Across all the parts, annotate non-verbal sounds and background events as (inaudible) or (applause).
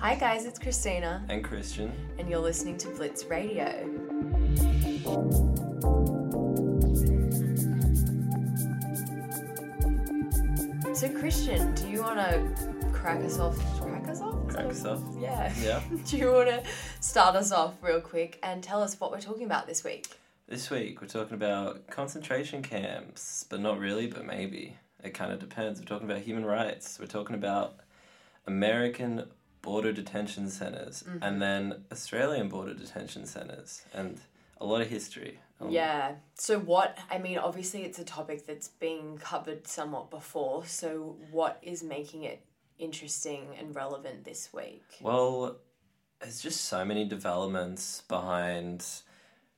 Hi, guys, it's Christina, and Christian. and you're listening to Blitz Radio. So, Christian, do you want to crack us off? Crack us off? Crack us off. Yeah. Yeah. (laughs) do you want to start us off real quick and tell us what we're talking about this week? This week we're talking about concentration camps, but not really, but maybe. It kind of depends. We're talking about human rights. We're talking about American border detention centers Mm-hmm. and then Australian border detention centers and a lot of history. Um, Yeah. So, what, I mean, obviously, it's a topic that's been covered somewhat before. So, what is making it interesting and relevant this week? Well, there's just so many developments behind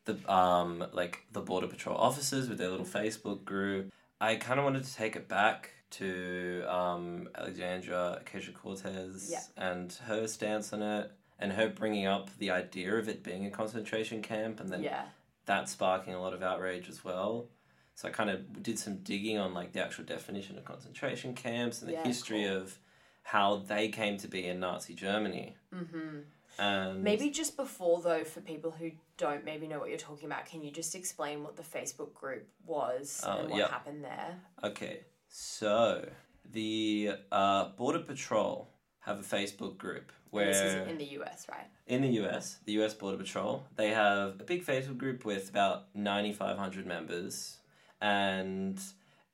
the um like the border patrol officers with their little Facebook group. I kind of wanted to take it back to um Alexandria Ocasio Cortez Yeah. and her stance on it, and her bringing up the idea of it being a concentration camp, and then Yeah. that sparking a lot of outrage as well. So I kind of did some digging on like the actual definition of concentration camps and the Yeah, history cool. of how they came to be in Nazi Germany. Mm-hmm. And Maybe just before, though, for people who don't maybe know what you're talking about, can you just explain what the Facebook group was Oh, and what happened there? Okay, so the uh, Border Patrol have a Facebook group And this is where in the US, right? in the US, the US Border Patrol, they have a big Facebook group with about 9,500 members, and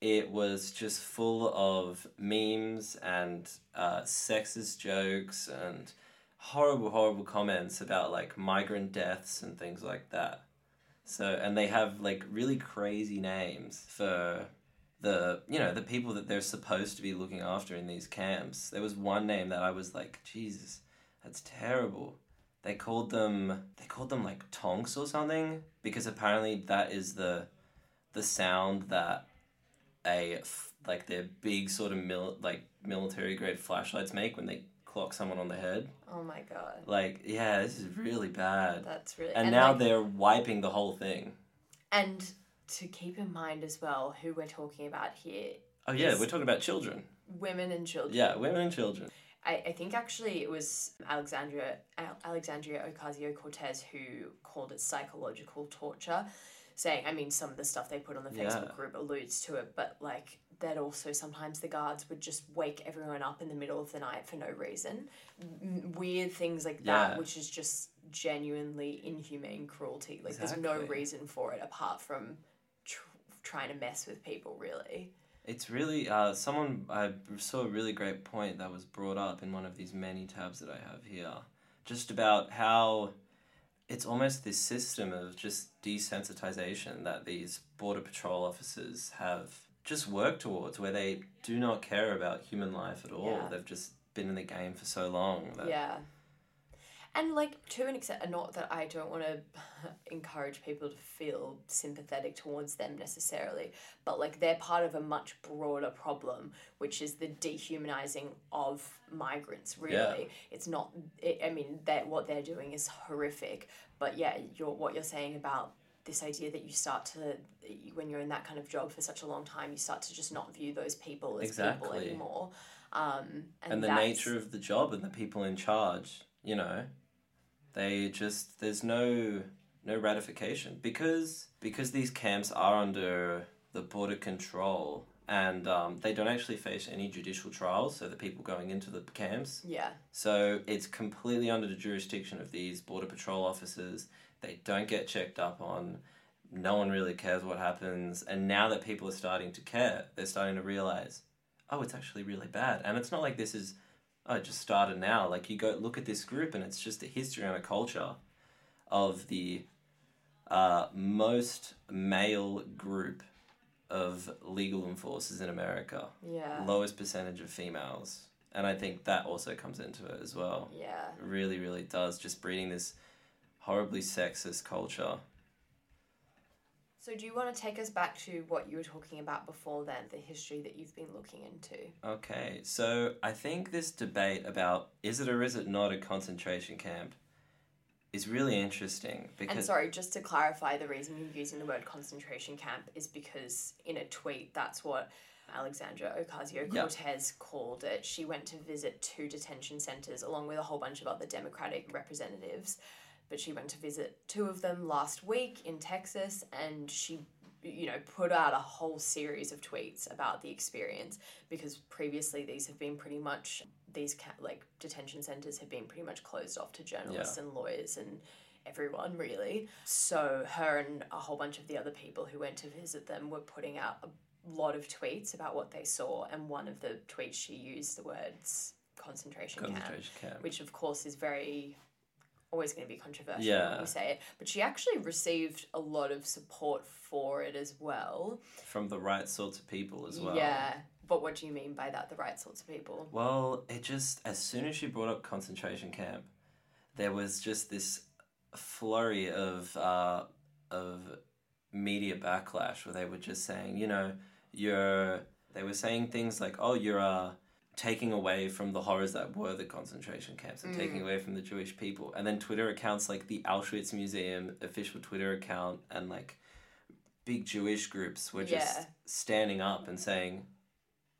it was just full of memes and uh, sexist jokes and horrible, horrible comments about like migrant deaths and things like that. So, and they have like really crazy names for the you know the people that they're supposed to be looking after in these camps. There was one name that I was like, Jesus, that's terrible. They called them they called them like tonks or something because apparently that is the the sound that a like their big sort of mil- like military grade flashlights make when they clock someone on the head. Oh my god. Like, yeah, this is really bad. That's really. And, now like, they're wiping the whole thing. And to keep in mind as well who we're talking about here Oh yeah, we're talking about children. women and children. Yeah, women and children. I, I think actually it was Alexandria Alexandria Ocasio Cortez who called it psychological torture, saying I mean some of the stuff they put on the Facebook Yeah. group alludes to it, but like that also sometimes the guards would just wake everyone up in the middle of the night for no reason, M- weird things like that, Yeah. which is just genuinely inhumane cruelty. Like there's no reason for it apart from trying to mess with people, really. It's really uh, someone I saw a really great point that was brought up in one of these many tabs that I have here, just about how it's almost this system of just desensitization that these border patrol officers have just worked towards, where they do not care about human life at all. Yeah. They've just been in the game for so long. That, Yeah. And like to an extent, not that I don't want to (laughs) encourage people to feel sympathetic towards them necessarily, but like they're part of a much broader problem, which is the dehumanizing of migrants. Really, Yeah. it's not. It, I mean, that what they're doing is horrific. But yeah, you're what you're saying about this idea that you start to when you're in that kind of job for such a long time, you start to just not view those people as people Exactly. anymore. Um, and, and the nature of the job and the people in charge you know they just there's no no ratification. Because because these camps are under the border control and um, they don't actually face any judicial trials so the people going into the camps. Yeah. so it's completely under the jurisdiction of these border patrol officers. They don't get checked up on. No one really cares what happens. And now that people are starting to care they're starting to realize oh it's actually really bad. And it's not like this is oh just started now like you go look at this group and it's just a history and a culture of the uh, most male group of legal enforcers in america Yeah. lowest percentage of females and i think that also comes into it as well Yeah. it really really does just breeding this horribly sexist culture So, do you want to take us back to what you were talking about before then, the history that you've been looking into? Okay, so I think this debate about is it or is it not a concentration camp is really interesting And sorry, just to clarify, the reason you're using the word concentration camp is because in a tweet, that's what Alexandria Ocasio. Cortez called it. She went to visit two detention centers along with a whole bunch of other Democratic representatives. But she went to visit two of them last week in Texas and she, you know, put out a whole series of tweets about the experience because previously these have been pretty much, these ca- like detention centers have been pretty much closed off to journalists and lawyers and everyone really. So her and a whole bunch of the other people who went to visit them were putting out a lot of tweets about what they saw, and one of the tweets she used the words concentration, camp, Concentration camp. which of course is very always going to be controversial Yeah. when we say it. But she actually received a lot of support for it as well. From the right sorts of people as well. Yeah. But what do you mean by that? The right sorts of people? Well, it just as soon as she brought up concentration camp, there was just this flurry of uh, of media backlash where they were just saying, you know, you're. They were saying things like, "Oh, you're uh, taking away from the horrors that were the concentration camps and taking away from the Jewish people." And then Twitter accounts like the Auschwitz Museum official Twitter account and like big Jewish groups were just Yeah. standing up and saying,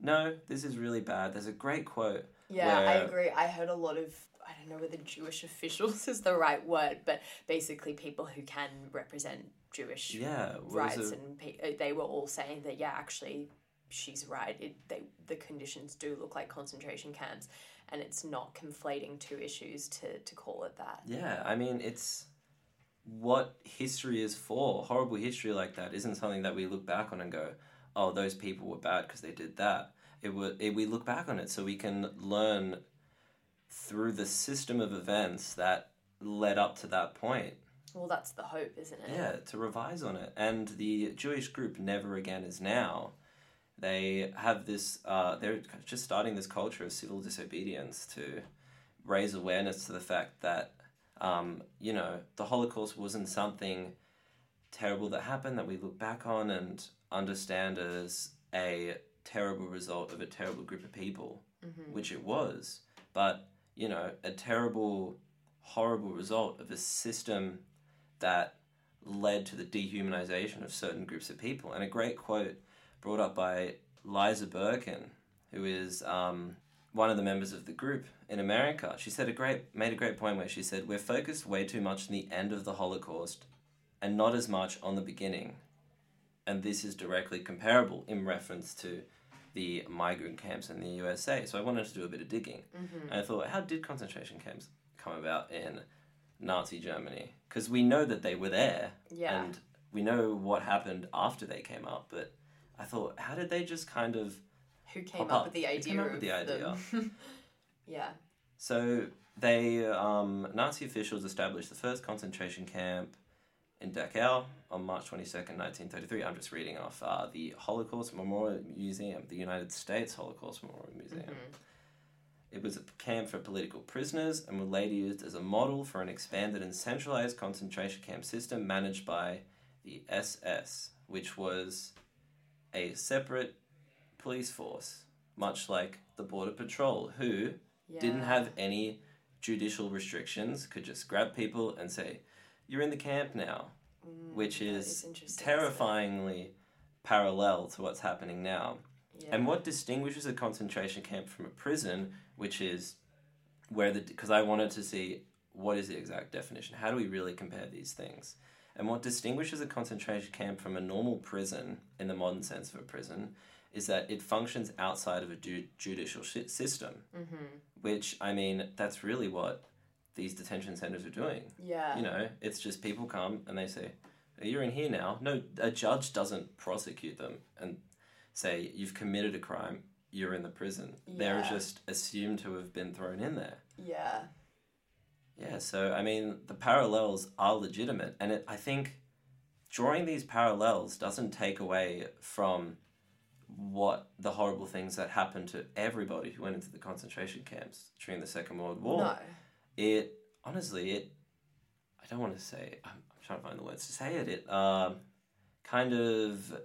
"No, this is really bad." There's a great quote Yeah, I agree. I heard a lot of I don't know whether Jewish officials (laughs) is the right word, but basically people who can represent Jewish Yeah, rights a- and pe- uh, they were all saying that yeah, actually she's right. It they the conditions do look like concentration camps, and it's not conflating two issues to to call it that. Yeah, I mean, it's what history is for. Horrible history like that isn't something that we look back on and go, "Oh, those people were bad because they did that." It would. It, we look back on it so we can learn through the system of events that led up to that point. Well, that's the hope, isn't it? Yeah, to revise on it. And the Jewish group Never Again is now. They have this. Uh, they're just starting this culture of civil disobedience to raise awareness to the fact that um, you know the Holocaust wasn't something terrible that happened that we look back on and understand as a terrible result of a terrible group of people, which it was. But you know, a terrible, horrible result of a system that led to the dehumanization of certain groups of people. And a great quote brought up by Liza Birkin, who is um, one of the members of the group in America. She said a great made a great point where she said, "We're focused way too much on the end of the Holocaust, and not as much on the beginning." And this is directly comparable in reference to the migrant camps in the USA. So I wanted to do a bit of digging. And I thought, how did concentration camps come about in Nazi Germany? Because we know that they were there, Yeah. and we know what happened after they came out. But I thought, how did they just kind of Who came up up. with the Who idea came up with the idea? (laughs) yeah. So they um, Nazi officials established the first concentration camp in Dachau on March twenty second, nineteen thirty three. I'm just reading off uh, the Holocaust Memorial Museum, the United States Holocaust Memorial Museum. It was a camp for political prisoners and was later used as a model for an expanded and centralized concentration camp system managed by the SS, which was a separate police force, much like the Border Patrol, who Yeah. didn't have any judicial restrictions, could just grab people and say, You're in the camp now, which Mm, that is, is terrifyingly parallel to what's happening now. Yeah. And what distinguishes a concentration camp from a prison, which is where the because I wanted to see what is the exact definition. How do we really compare these things? And what distinguishes a concentration camp from a normal prison, in the modern sense of a prison, is that it functions outside of a ju- judicial shi system. Mm-hmm. Which I mean, that's really what these detention centers are doing. Yeah. You know, it's just people come and they say, "You're in here now." No, a judge doesn't prosecute them and say you've committed a crime. You're in the prison. They're just assumed to have been thrown in there. Yeah. Yeah, so I mean, the parallels are legitimate, and it, I think drawing these parallels doesn't take away from what the horrible things that happened to everybody who went into the concentration camps during the Second World War. No. It honestly, it I don't want to say. I'm, I'm trying to find the words to say it. It um, kind of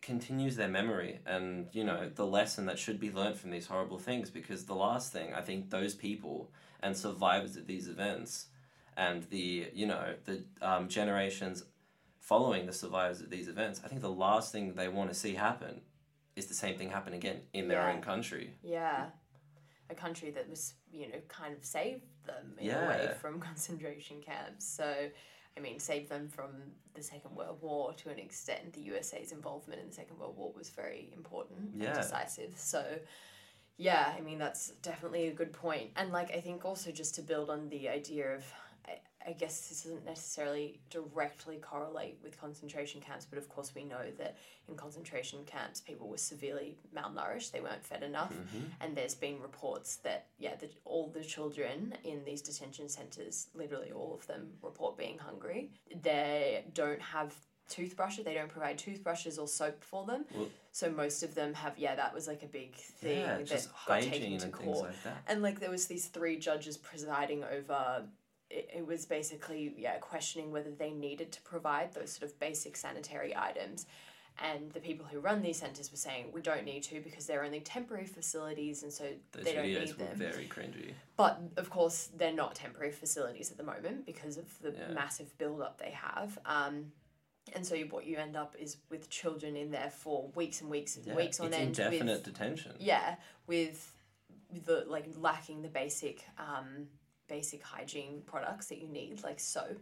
continues their memory and you know the lesson that should be learned from these horrible things because the last thing I think those people and survivors of these events and the you know the um, generations following the survivors of these events I think the last thing they want to see happen is the same thing happen again in their Yeah. own country. Yeah. A country that was, you know, kind of saved them in a way from (laughs) concentration camps. So, I mean, saved them from the Second World War to an extent. The USA's involvement in the Second World War was very important Yeah. and decisive. So, yeah, I mean, that's definitely a good point. And, like, I think also just to build on the idea of, I, I guess this doesn't necessarily directly correlate with concentration camps, but of course we know that in concentration camps people were severely malnourished, they weren't fed enough. Mm-hmm. And there's been reports that, yeah, that all the children in these detention centres, literally all of them, report being hungry. They don't have toothbrushes, they don't provide toothbrushes or soap for them. Well- so most of them have, yeah, that was like a big thing yeah, that just got taken hygiene to and court. things like that. And like there was these three judges presiding over it, it was basically yeah questioning whether they needed to provide those sort of basic sanitary items and the people who run these centers were saying we don't need to because they're only temporary facilities and so Those they don't need them very cringy. but of course they're not temporary facilities at the moment because of the Yeah. massive build up they have um, and so what you end up is with children in there for weeks and weeks and Yeah, weeks on it's end with indefinite detention. yeah, with the like lacking the basic um, basic hygiene products that you need, like soap.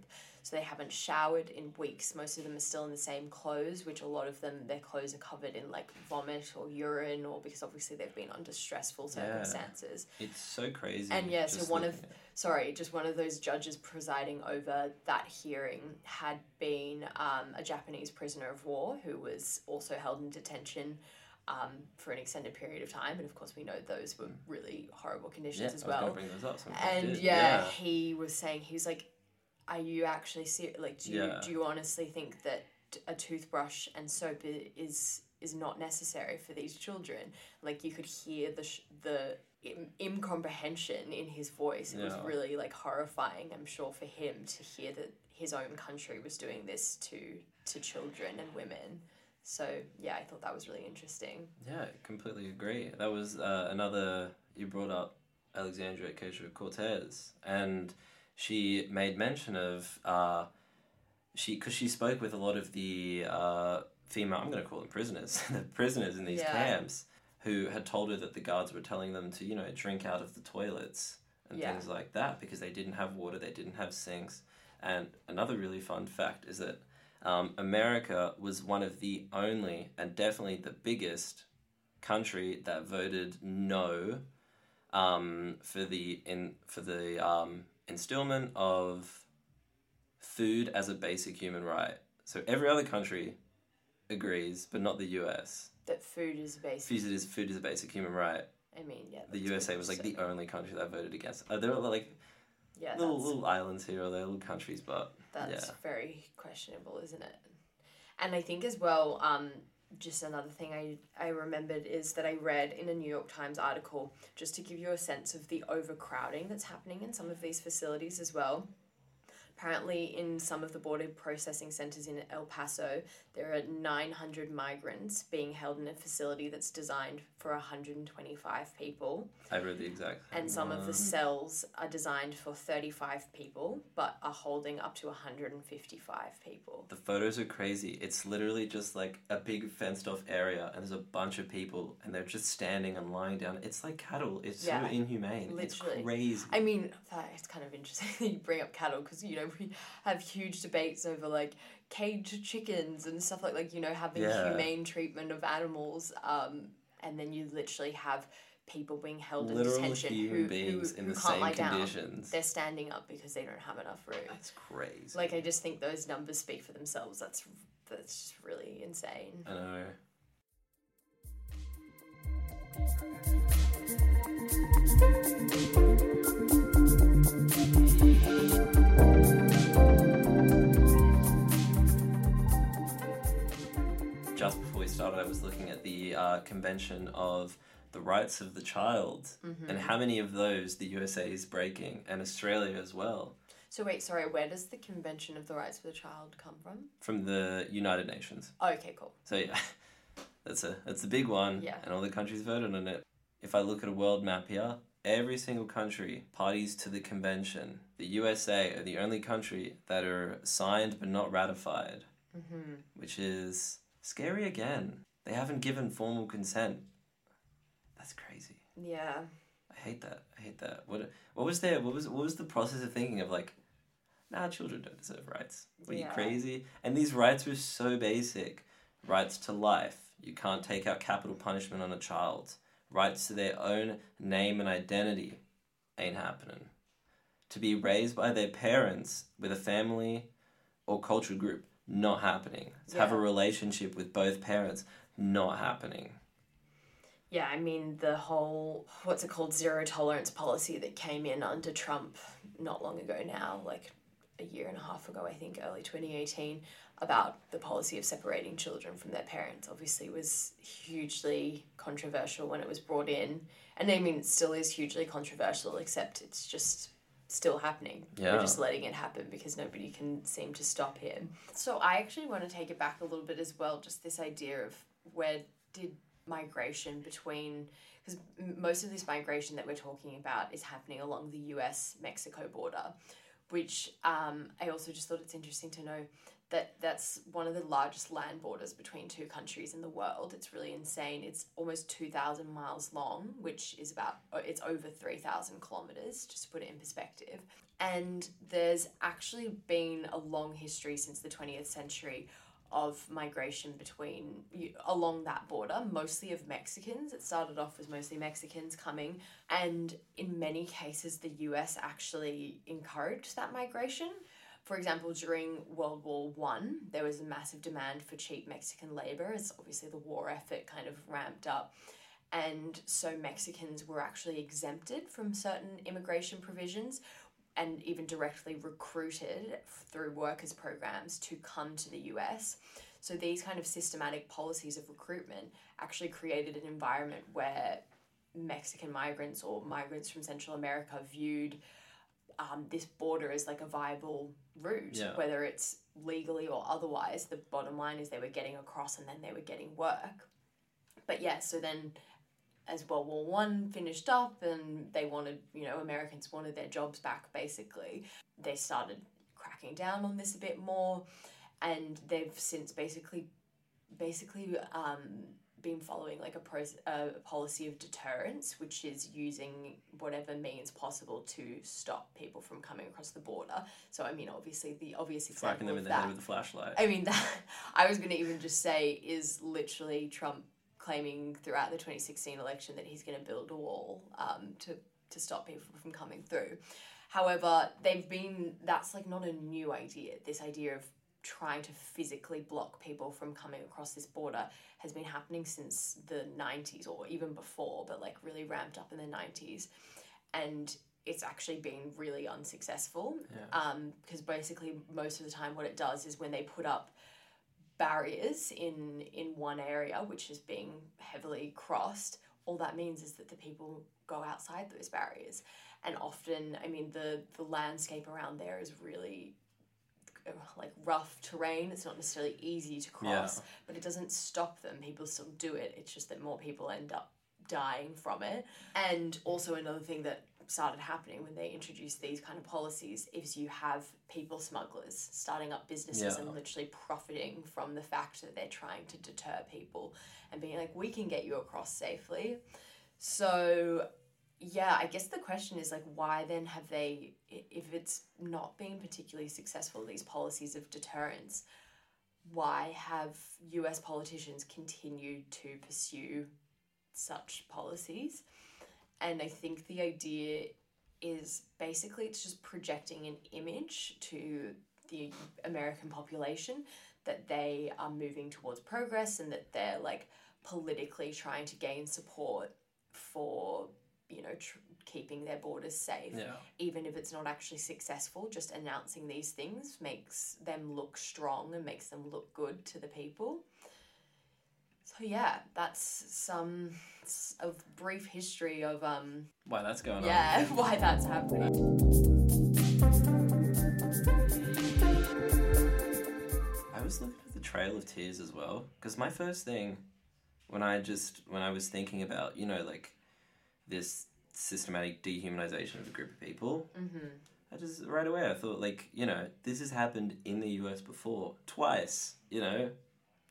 So they haven't showered in weeks. Most of them are still in the same clothes, which a lot of them their clothes are covered in like vomit or urine, or because obviously they've been under stressful Yeah. circumstances. It's so crazy. And yeah, so one of- Sorry, just one of those judges presiding over that hearing had been um, a Japanese prisoner of war who was also held in detention um, for an extended period of time. And of course, we know those were really horrible yeah, conditions as I was well. bring those up. so I'm glad you And did. yeah, he was saying, he was like, Are you actually ser- like, do you, Yeah. do you honestly think that a toothbrush and soap is is not necessary for these children? Like, you could hear the, sh- the, Im- incomprehension in his voice. It was really like horrifying, I'm sure, for him to hear that his own country was doing this to to children and women. So yeah, I thought that was really interesting. Yeah, completely agree. That was uh, another. You brought up Alexandria Ocasio Cortez, and she made mention of uh, she because she spoke with a lot of the uh, female. I'm going to call them prisoners, (laughs) the prisoners in these Yeah. camps, who had told her that the guards were telling them to you know drink out of the toilets and Yeah. things like that because they didn't have water, they didn't have sinks. And another really fun fact is that um, America was one of the only and definitely the biggest country that voted no um, for the in for the um, instillment of food as a basic human right. So every other country agrees, but not the U.S. That food is basic. Food is food is a basic human right. I mean, yeah. The USA was like the only country that voted against. Uh, there were like yeah, little little islands here or there, little countries, but that's yeah. very questionable, isn't it? And I think as well, um, just another thing I, I remembered is that I read in a New York Times article, just to give you a sense of the overcrowding that's happening in some of these facilities as well. Apparently, in some of the border processing centers in El Paso, there are 900 migrants being held in a facility that's designed for 125 people. I read the exact. And some of the cells are designed for 35 people, but are holding up to 155 people. The photos are crazy. It's literally just like a big fenced off area, and there's a bunch of people, and they're just standing and lying down. It's like cattle. It's Yeah, so inhumane. literally. It's crazy. I mean, it's kind of interesting (laughs) that you bring up cattle because, you know, (laughs) we have huge debates over like caged chickens and stuff like, like you know, having Yeah. humane treatment of animals. Um, and then you literally have people being held in detention who, who, who in the can't same lie down. They're standing up because they don't have enough room. That's crazy. Like I just think those numbers speak for themselves. That's that's just really insane. I know. Just before started, I was looking at the uh, Convention of the Rights of the Child Mm-hmm. and how many of those the USA is breaking, and Australia as well, So wait, sorry, where does the Convention of the Rights of the Child come from? from the United Nations. Oh, okay, cool. So yeah, (laughs) that's a that's a big one, Yeah. and all the countries voted on it. If I look at a world map here, every single country parties to the convention. The USA are the only country that are signed but not ratified, Mm-hmm. which is scary again. They haven't given formal consent. That's crazy. Yeah. I hate that. I hate that. What what was there? What was what was the process of thinking of like, nah, children don't deserve rights. Were you crazy? And these rights were so basic. Rights to life. You can't take out capital punishment on a child. Rights to their own name and identity ain't happening. To be raised by their parents with a family or cultural group, not happening. To have a relationship with both parents, not happening. Yeah, I mean, the whole, what's it called, zero tolerance policy that came in under Trump not long ago now, like a year and a half ago, I think, early 2018, about the policy of separating children from their parents, obviously was hugely controversial when it was brought in. And I mean, it still is hugely controversial, except it's just still happening. Yeah. We're just letting it happen because nobody can seem to stop him. So I actually want to take it back a little bit as well, just this idea of where did migration between because most of this migration that we're talking about is happening along the US Mexico border, which um, I also just thought it's interesting to know that that's one of the largest land borders between two countries in the world. It's really insane. It's almost 2,000 miles long, which is about, uh, it's over 3,000 kilometers, just to put it in perspective. And there's actually been a long history since the 20th century of migration between along that border, mostly of Mexicans. It started off as mostly Mexicans coming, and in many cases, the US actually encouraged that migration. For example, during World War One, there was a massive demand for cheap Mexican labor, as obviously the war effort kind of ramped up. And so Mexicans were actually exempted from certain immigration provisions and even directly recruited through workers programs to come to the US. So these kind of systematic policies of recruitment actually created an environment where Mexican migrants or migrants from Central America viewed um, this border as like a viable route, Yeah. whether it's legally or otherwise. The bottom line is they were getting across and then they were getting work. But yeah, so then as World War One finished up and they wanted, you know, Americans wanted their jobs back basically, they started cracking down on this a bit more and they've since basically basically um, been following like a, pro- a policy of deterrence, which is using whatever means possible to stop people from coming across the border. So I mean, obviously the obvious example them in the that. head with a flashlight. I mean that (laughs) I was going to even just say is literally Trump claiming throughout the 2016 election that he's going to build a wall um, to to stop people from coming through. However, they've been that's like not a new idea. This idea of trying to physically block people from coming across this border has been happening since the 90s or even before, but like really ramped up in the 90s. And it's actually been really unsuccessful Yeah. um, because basically most of the time what it does is when they put up barriers in in one area which is being heavily crossed all that means is that the people go outside those barriers. And often i mean the the landscape around there is really uh, like rough terrain. It's not necessarily easy to cross but it doesn't stop them. People still do it. It's just that more people end up dying from it. And also another thing that started happening when they introduced these kind of policies is you have people smugglers starting up businesses Yeah. and literally profiting from the fact that they're trying to deter people and being like we can get you across safely so yeah i guess the question is like why then have they if it's not been particularly successful these policies of deterrence why have US politicians continued to pursue such policies? And I think the idea is basically it's just projecting an image to the American population that they are moving towards progress and that they're like politically trying to gain support for, you know, tr- keeping their borders safe Yeah. even if it's not actually successful, just announcing these things makes them look strong and makes them look good to the people. So yeah, that's some a brief history of um Why that's going on. yeah (laughs) why that's happening. I was looking at the Trail of Tears as well because my first thing when I just when I was thinking about you know like this systematic dehumanization of a group of people, Mm-hmm. I just right away I thought like you know this has happened in the U.S. before twice. You know,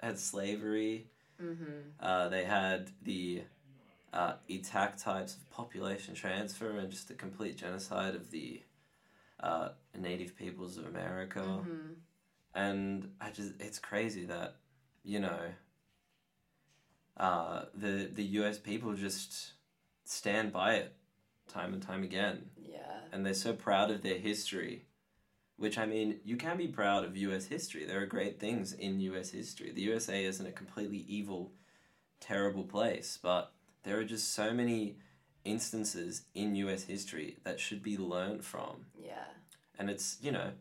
had slavery, Mm-hmm. Uh, they had the uh, attack types of population transfer and just the complete genocide of the uh, native peoples of America. Mm-hmm. And I just, it's crazy that, you know, uh, the the U.S. people just stand by it time and time again, Yeah. and they're so proud of their history. Which I mean, you can be proud of U.S. history. There are great things in U.S. history. The USA isn't a completely evil, terrible place, but there are just so many instances in U.S. history that should be learned from Yeah. and it's you know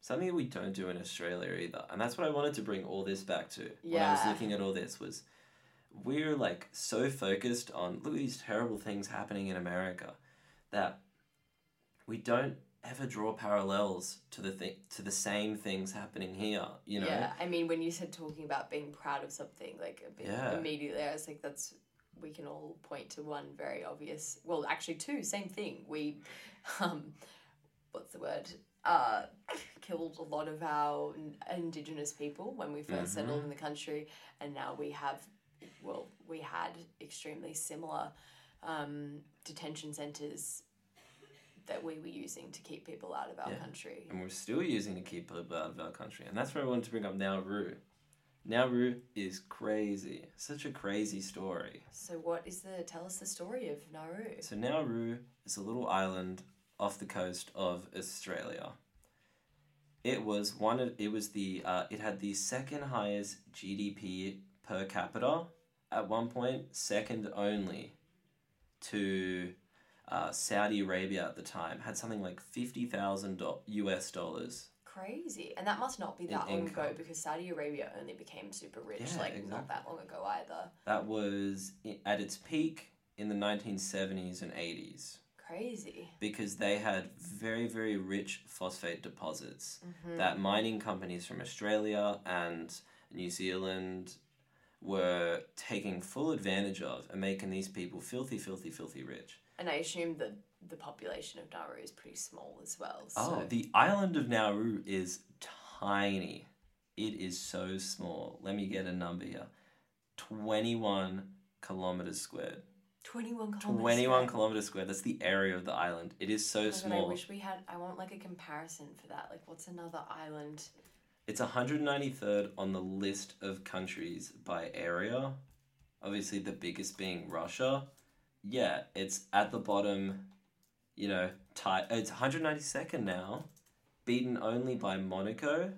something that we don't do in Australia either. And that's what I wanted to bring all this back to when I was looking at all this was we're like so focused on look at these terrible things happening in America that we don't ever draw parallels to the thing to the same things happening here. You know, Yeah. I mean, when you said talking about being proud of something, like a bit Yeah. immediately, I was like, that's we can all point to one very obvious. Well, actually, two. Same thing. We, um, what's the word? Uh, killed a lot of our indigenous people when we 1st settled Mhm. in the country, and now we have, well, we had extremely similar um, detention centres that we were using to keep people out of our Yeah. country. and we're still using to keep people out of our country. And that's where I wanted to bring up Nauru. Nauru is crazy. Such a crazy story. So, what is the? Tell us the story of Nauru. So Nauru is a little island off the coast of Australia. It was one of it was the uh, it had the second highest GDP per capita at one point, second only to uh, Saudi Arabia at the time. Had something like fifty thousand US dollars. Crazy, and that must not be that long income. ago because Saudi Arabia only became super rich Yeah, like exactly. not that long ago either. That was at its peak in the nineteen seventies and eighties. Crazy. because they had very very rich phosphate deposits Mm-hmm. that mining companies from Australia and New Zealand were taking full advantage of and making these people filthy filthy filthy rich. And I assume that the population of Nauru is pretty small as well. So. Oh, the island of Nauru is tiny. It is so small. Let me get a number here. 21 kilometers squared. 21 kilometers. 21 square. kilometers squared. That's the area of the island. It is so Oh God, small. I wish we had. I want like a comparison for that. Like, what's another island? It's 193rd on the list of countries by area. Obviously, the biggest being Russia. Yeah, it's at the bottom, you know, tie, it's 192nd now, beaten only by Monaco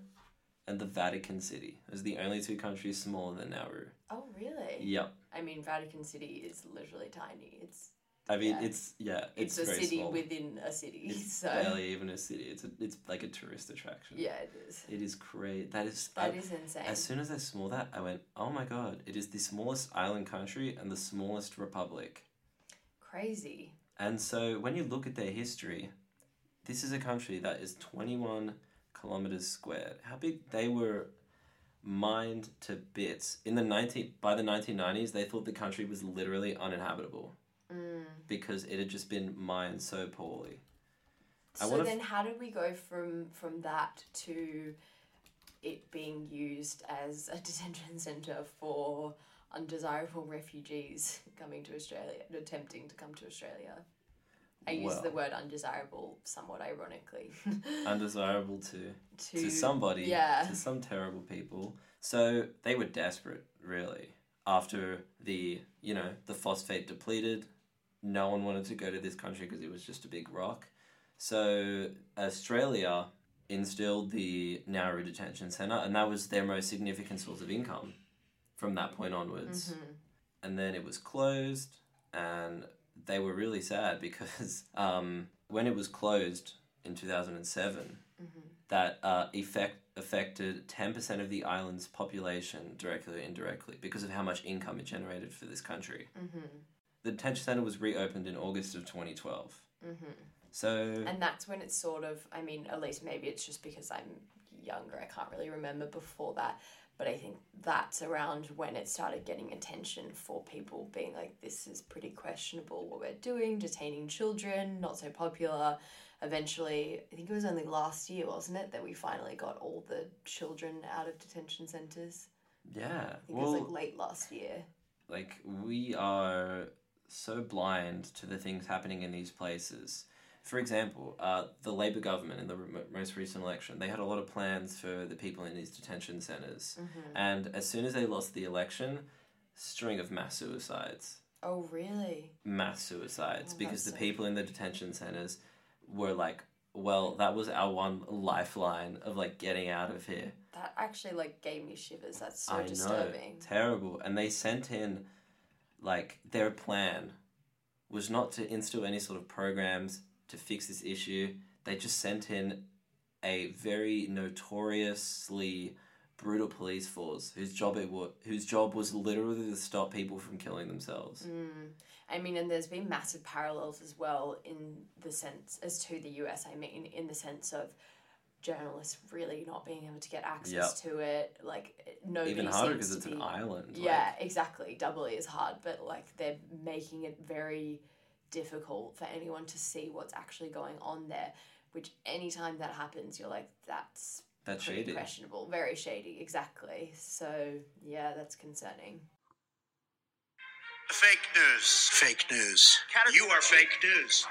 and the Vatican City. Those are the only two countries smaller than Nauru. Oh, really? Yep. I mean, Vatican City is literally tiny. It's I mean, Yeah. it's, yeah, it's, it's, a city small. within a city. It's (laughs) so barely even a city. It's, a, it's like a tourist attraction. yeah, it is. It is great. That is, That I- is insane. As soon as I saw that, I went, "Oh my god! It is the smallest island country and the smallest republic." Crazy. And so, when you look at their history, this is a country that is twenty-one kilometers squared. How big they were mined to bits in the 19 by the nineteen nineties. They thought the country was literally uninhabitable Mm. because it had just been mined so poorly. So wanna f- then, how did we go from from that to it being used as a (laughs) detention center for undesirable refugees (laughs) coming to Australia, attempting to come to Australia? I use the word undesirable somewhat ironically. (laughs) Undesirable to to, to somebody, yeah. to some terrible people. So they were desperate, really. After the, you know, the phosphate depleted, no one wanted to go to this country because it was just a big rock. So Australia instilled the Nauru Detention Centre, and that was their most significant source of income from that point onwards. Mhm. And then it was closed, and they were really sad because (laughs) um, when it was closed in 2007, Mhm. that uh, effect affected 10% of the island's population directly or indirectly because of how much income it generated for this country. Mhm. The detention center was reopened in August of 2012. Mhm. So, And that's when it's sort of, I mean, at least maybe it's just because I'm younger, I can't really remember before that, but I think that's around when it started getting attention for people being like, this is pretty questionable what we're doing, detaining children, not so popular. Eventually, I think it was only last year, wasn't it, that we finally got all the children out of detention centres? Yeah. I think well, it was like late last year. like we are so blind to the things happening in these places. For example, uh, the Labor government in the rem- most recent election, they had a lot of plans for the people in these detention centers, Mm-hmm. and as soon as they lost the election, string of mass suicides, Oh really? mass suicides, Oh, because the so people in the detention centers were like, well, that was our one lifeline of like getting out of here. That actually like gave me shivers. That's so I disturbing. know, terrible. And they sent in, like, their plan was not to instill any sort of programs to fix this issue. They just sent in a very notoriously brutal police force whose job it was, whose job was literally to stop people from killing themselves. Mm. I mean, and there's been massive parallels as well in the sense as to the US. I mean, in the sense of journalists really not being able to get access to it. Like no. Even harder because it's be, an island. Yeah, exactly. Doubly as hard, but like they're making it very difficult for anyone to see what's actually going on there. Which anytime that happens, you're like, that's that's shady. questionable, very shady. Exactly. So yeah, that's concerning. Fake news. Fake news. You are fake news.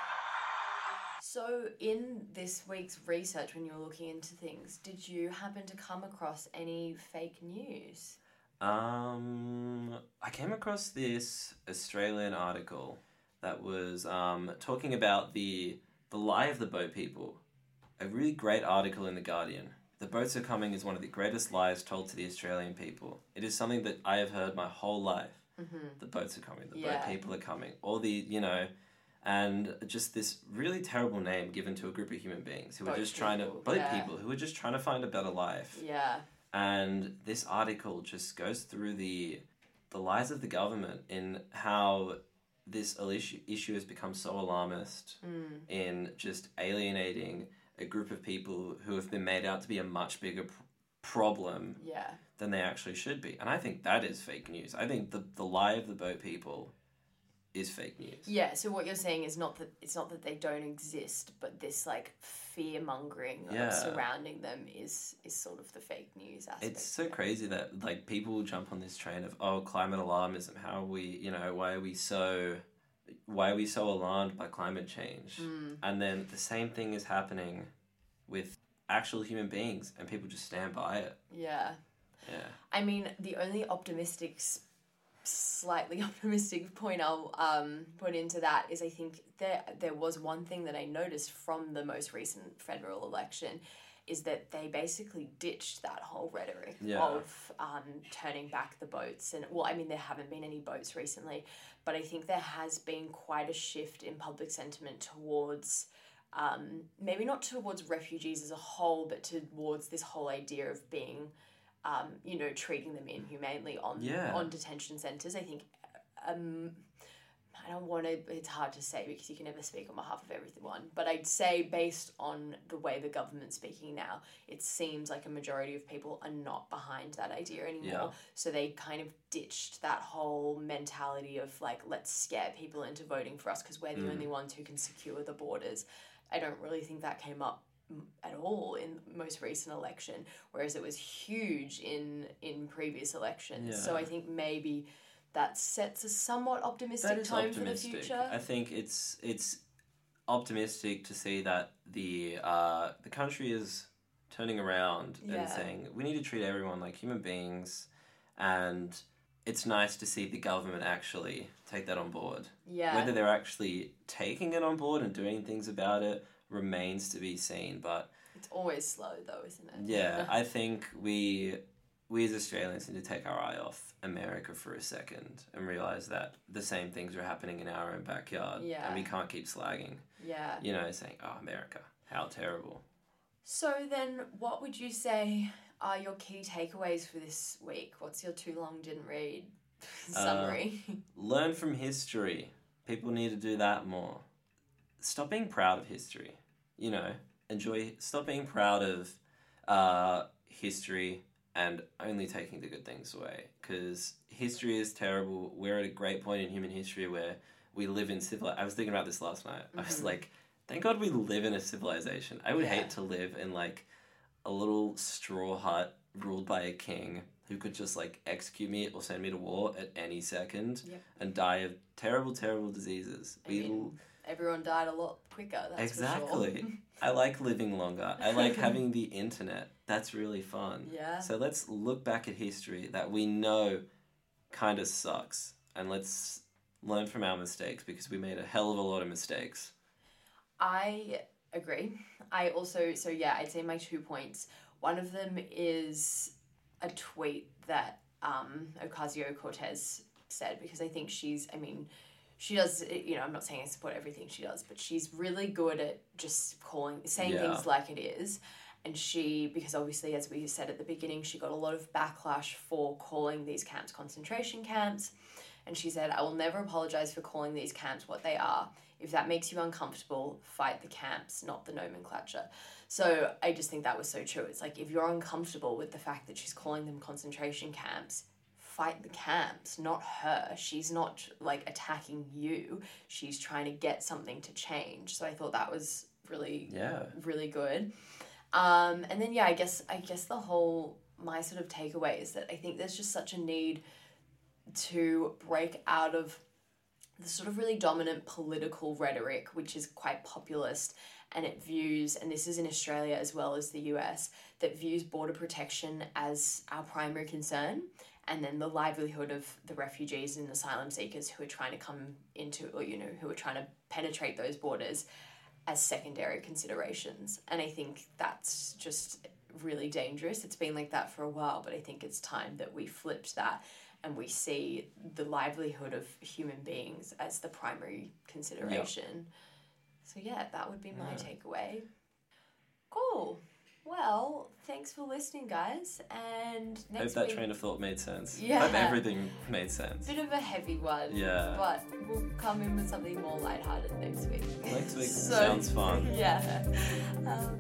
So, in this week's research, when you were looking into things, did you happen to come across any fake news? Um, I came across this Australian article that was um, talking about the the lie of the boat people. A really great article in the Guardian. The boats are coming is one of the greatest lies told to the Australian people. It is something that I have heard my whole life. Mm-hmm. The boats are coming. The Yeah. boat people are coming. All the you know, and just this really terrible name given to a group of human beings who are Boat just trying to boat yeah. people who are just trying to find a better life Yeah. and this article just goes through the the lies of the government in how this issue issue has become so alarmist Mm. in just alienating a group of people who have been made out to be a much bigger pr- problem Yeah. than they actually should be and i think that is fake news i think the the lie of the boat people is fake news Yeah. So what you're saying is not that it's not that they don't exist, but this like fear mongering Yeah. surrounding them is is sort of the fake news aspect. It's so crazy that like people jump on this train of oh climate alarmism. How are we you know why are we so why are we so alarmed by climate change? Mm. And then the same thing is happening with actual human beings, and people just stand by it. Yeah. Yeah. I mean, the only optimistic, s- slightly (laughs) optimistic point I'll um, put into that is I think there there was one thing that I noticed from the most recent federal election is that they basically ditched that whole rhetoric Yeah. of um, turning back the boats and well I mean there haven't been any boats recently but I think there has been quite a shift in public sentiment towards um, maybe not towards refugees as a whole but towards this whole idea of being um, you know, treating them inhumanely on Yeah. on detention centers. I think um, I don't want to. It's hard to say because you can never speak on behalf of everyone. But I'd say based on the way the government's speaking now, it seems like a majority of people are not behind that idea anymore. Yeah. So they kind of ditched that whole mentality of like let's scare people into voting for us because we're the Mm. only ones who can secure the borders. I don't really think that came up at all in the most recent election whereas it was huge in in previous elections. So i think maybe that sets a somewhat optimistic is tone for the future. I think it's it's optimistic to see that the uh, the country is turning around Yeah. and saying we need to treat everyone like human beings, and it's nice to see the government actually take that on board. yeah. Whether they're actually taking it on board and doing things about it remains to be seen. But it's always slow though isn't it yeah, (laughs) I think we we as Australians need to take our eye off America for a second and realize that the same things are happening in our own backyard, Yeah. and we can't keep slagging. yeah You know, saying, "Oh, America, how terrible." so then what would you say are your key takeaways for this week what's your too long didn't read (laughs) Uh, summary Learn from history. People need to do that more. Stop being proud of history. You know, enjoy. Stop being proud of uh, history and only taking the good things away. Because history is terrible. We're at a great point in human history where we live in civil. I was thinking about this last night. I was Mhm. like, thank God we live in a civilization. I would Yeah. hate to live in like a little straw hut ruled by a king who could just like execute me or send me to war at any second Yep. and die of terrible, terrible diseases. I We mean, everyone died a lot quicker. That's Exactly. Sure. (laughs) I like living longer. I like having the internet. That's really fun. yeah. So let's look back at history that we know kind of sucks and let's learn from our mistakes because we made a hell of a lot of mistakes. I agree. I also, so yeah, I'd say my two points. One of them is a tweet that um, Ocasio Cortez said because I think she's, I mean, she does, eh, you know, I'm not saying I support everything she does, but she's really good at just calling, saying Yeah. things like it is. And she, because obviously, as we said at the beginning, she got a lot of backlash for calling these camps concentration camps. And she said, I will never apologize for calling these camps what they are. If that makes you uncomfortable, fight the camps, not the nomenclature. So I just think that was so true. It's like if you're uncomfortable with the fact that she's calling them concentration camps, fight the camps, not her. She's not like attacking you. She's trying to get something to change. So I thought that was really Yeah. really good. Um, and then yeah, I guess I guess the whole my sort of takeaway is that I think there's just such a need to break out of the sort of really dominant political rhetoric, which is quite populist, and it views, and this is in Australia as well as the US, that views border protection as our primary concern, and then the livelihood of the refugees and asylum seekers who are trying to come into, or you know, who are trying to penetrate those borders as secondary considerations. And I think that's just really dangerous. It's been like that for a while, but I think it's time that we flipped that and we see the livelihood of human beings as the primary consideration. So, yeah, that would be my Yeah. takeaway. Cool. Well, thanks for listening, guys. And Hope that week, train of thought made sense. Yeah. Hope everything made sense. bit of a heavy one. Yeah. But we'll come in with something more lighthearted next week. Next week (laughs) So- sounds fun. Yeah. Um,